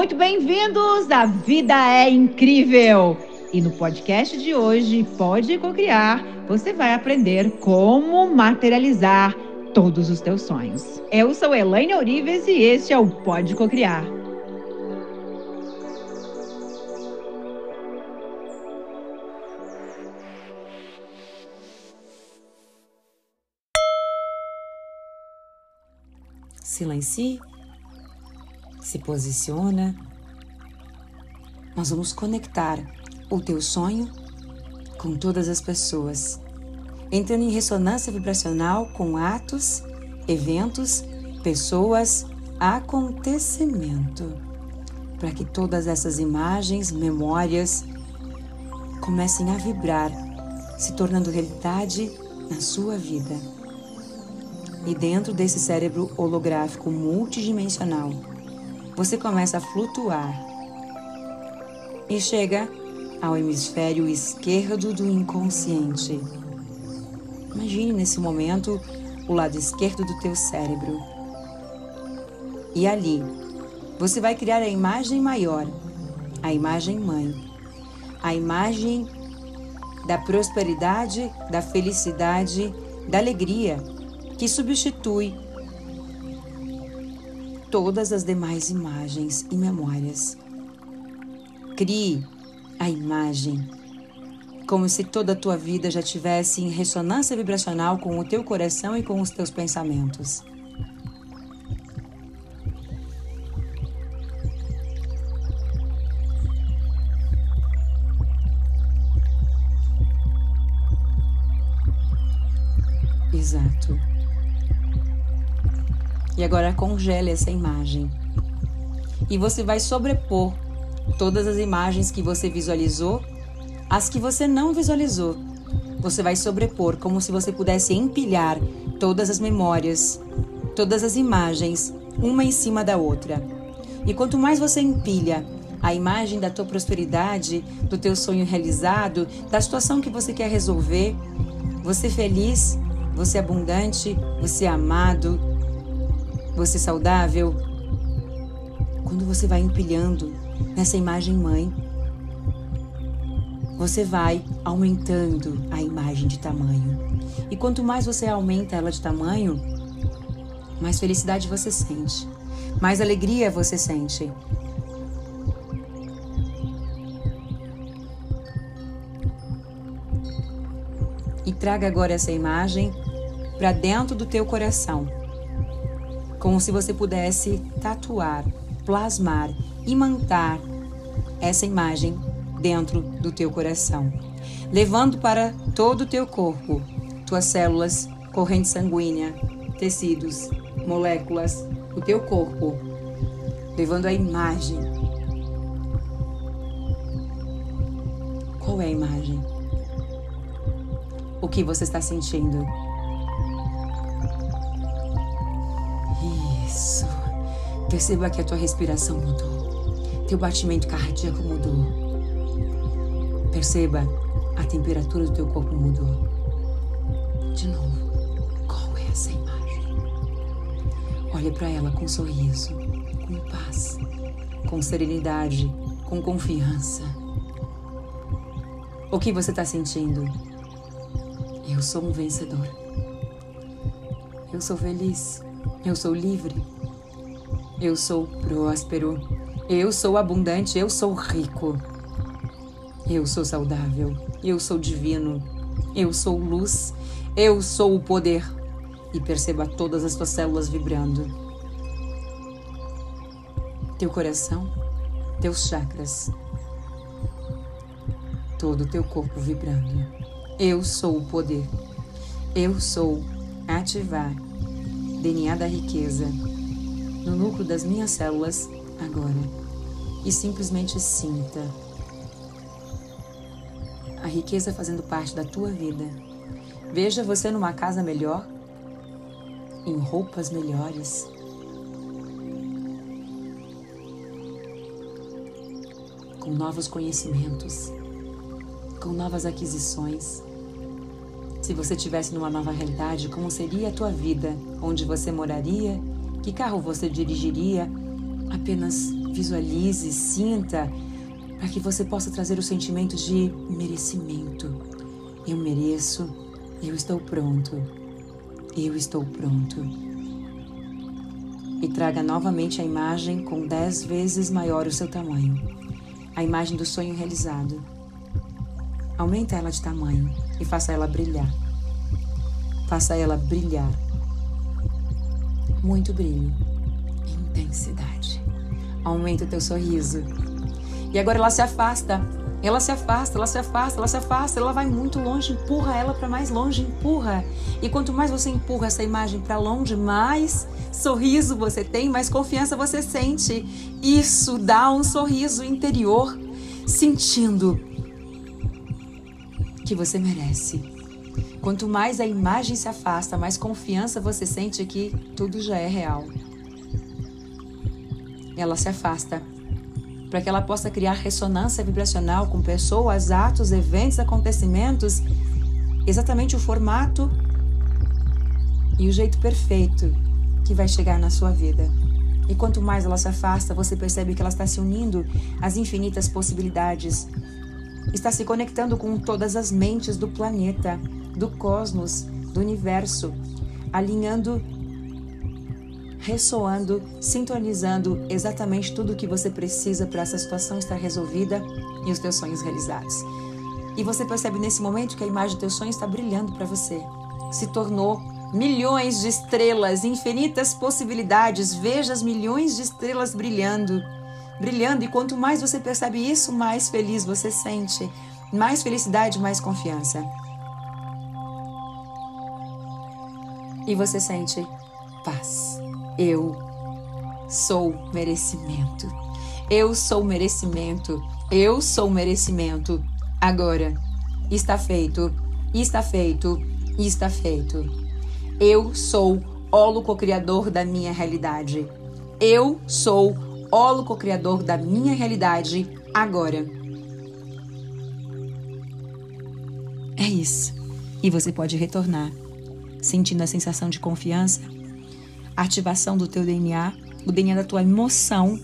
Muito bem-vindos! A vida é incrível! E no podcast de hoje, Pode Cocriar, você vai aprender como materializar todos os teus sonhos. Eu sou Elaine Orives e este é o Pode Cocriar. Silencie se posiciona. Nós vamos conectar o teu sonho com todas as pessoas, entrando em ressonância vibracional com atos, eventos, pessoas, acontecimento, para que todas essas imagens, memórias comecem a vibrar, se tornando realidade na sua vida. E dentro desse cérebro holográfico multidimensional, você começa a flutuar e chega ao hemisfério esquerdo do inconsciente. Imagine nesse momento o lado esquerdo do teu cérebro. E ali, você vai criar a imagem maior, a imagem mãe, a imagem da prosperidade, da felicidade, da alegria, que substitui todas as demais imagens e memórias. Crie a imagem como se toda a tua vida já tivesse em ressonância vibracional com o teu coração e com os teus pensamentos. Exato. E agora congele essa imagem. E você vai sobrepor todas as imagens que você visualizou às que você não visualizou. Você vai sobrepor como se você pudesse empilhar todas as memórias, todas as imagens, uma em cima da outra. E quanto mais você empilha a imagem da tua prosperidade, do teu sonho realizado, da situação que você quer resolver, você feliz, você abundante, você amado, você saudável? Quando você vai empilhando nessa imagem mãe, você vai aumentando a imagem de tamanho. E quanto mais você aumenta ela de tamanho, mais felicidade você sente, mais alegria você sente. E traga agora essa imagem para dentro do teu coração como se você pudesse tatuar, plasmar, imantar essa imagem dentro do teu coração, levando para todo o teu corpo, tuas células, corrente sanguínea, tecidos, moléculas, o teu corpo, levando a imagem. Qual é a imagem? O que você está sentindo? Isso. Perceba que a tua respiração mudou. Teu batimento cardíaco mudou. Perceba a temperatura do teu corpo mudou. De novo, qual é essa imagem? Olhe para ela com sorriso, com paz, com serenidade, com confiança. O que você está sentindo? Eu sou um vencedor. Eu sou feliz. Eu sou livre. Eu sou próspero. Eu sou abundante. Eu sou rico. Eu sou saudável. Eu sou divino. Eu sou luz. Eu sou o poder. E perceba todas as tuas células vibrando. Teu coração, teus chakras, todo o teu corpo vibrando. Eu sou o poder. Eu sou ativar DNA da riqueza, no núcleo das minhas células agora. E simplesmente sinta a riqueza fazendo parte da tua vida. Veja você numa casa melhor, em roupas melhores. Com novos conhecimentos, com novas aquisições se você tivesse numa nova realidade, como seria a tua vida? Onde você moraria? Que carro você dirigiria? Apenas visualize, sinta, para que você possa trazer o sentimento de merecimento. Eu mereço, eu estou pronto, eu estou pronto. E traga novamente a imagem com dez vezes maior o seu tamanho a imagem do sonho realizado. Aumenta ela de tamanho e faça ela brilhar. Faça ela brilhar. Muito brilho. Intensidade. Aumenta o teu sorriso. E agora ela se afasta. Ela se afasta, ela se afasta, ela se afasta, ela vai muito longe, empurra ela para mais longe, empurra. E quanto mais você empurra essa imagem para longe, mais sorriso você tem, mais confiança você sente. Isso dá um sorriso interior, sentindo que você merece. Quanto mais a imagem se afasta, mais confiança você sente que tudo já é real. Ela se afasta para que ela possa criar ressonância vibracional com pessoas, atos, eventos, acontecimentos, exatamente o formato e o jeito perfeito que vai chegar na sua vida. E quanto mais ela se afasta, você percebe que ela está se unindo às infinitas possibilidades, está se conectando com todas as mentes do planeta, do cosmos, do universo, alinhando ressoando, sintonizando exatamente tudo o que você precisa para essa situação estar resolvida e os teus sonhos realizados. E você percebe nesse momento que a imagem do teu sonho está brilhando para você. Se tornou milhões de estrelas, infinitas possibilidades. Veja as milhões de estrelas brilhando, brilhando. E quanto mais você percebe isso, mais feliz você sente. Mais felicidade, mais confiança. E você sente paz. Eu sou merecimento. Eu sou merecimento. Eu sou merecimento. Agora, está feito, está feito, está feito. Eu sou holo co-criador da minha realidade. Eu sou holo co-criador da minha realidade agora. É isso. E você pode retornar, sentindo a sensação de confiança ativação do teu DNA, o DNA da tua emoção,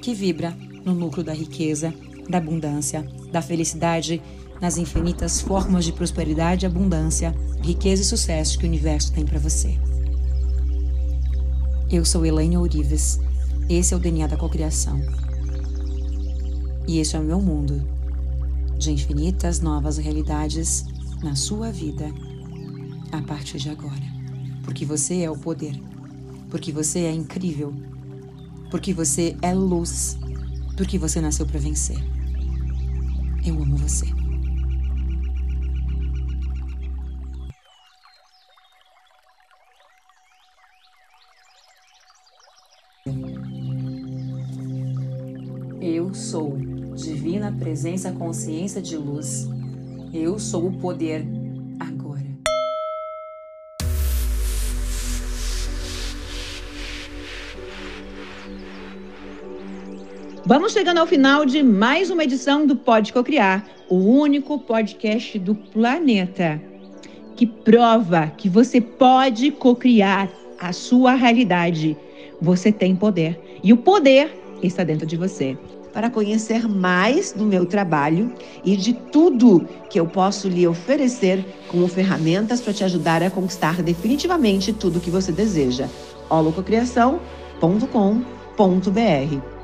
que vibra no núcleo da riqueza, da abundância, da felicidade, nas infinitas formas de prosperidade, abundância, riqueza e sucesso que o universo tem para você. Eu sou Elaine Ourives. Esse é o DNA da cocriação. E esse é o meu mundo de infinitas novas realidades na sua vida a partir de agora. Porque você é o poder porque você é incrível, porque você é luz, porque você nasceu para vencer. Eu amo você. Eu sou divina presença, consciência de luz. Eu sou o poder Vamos chegando ao final de mais uma edição do Pode Cocriar, o único podcast do planeta que prova que você pode cocriar a sua realidade. Você tem poder e o poder está dentro de você. Para conhecer mais do meu trabalho e de tudo que eu posso lhe oferecer como ferramentas para te ajudar a conquistar definitivamente tudo que você deseja. holococriação.com.br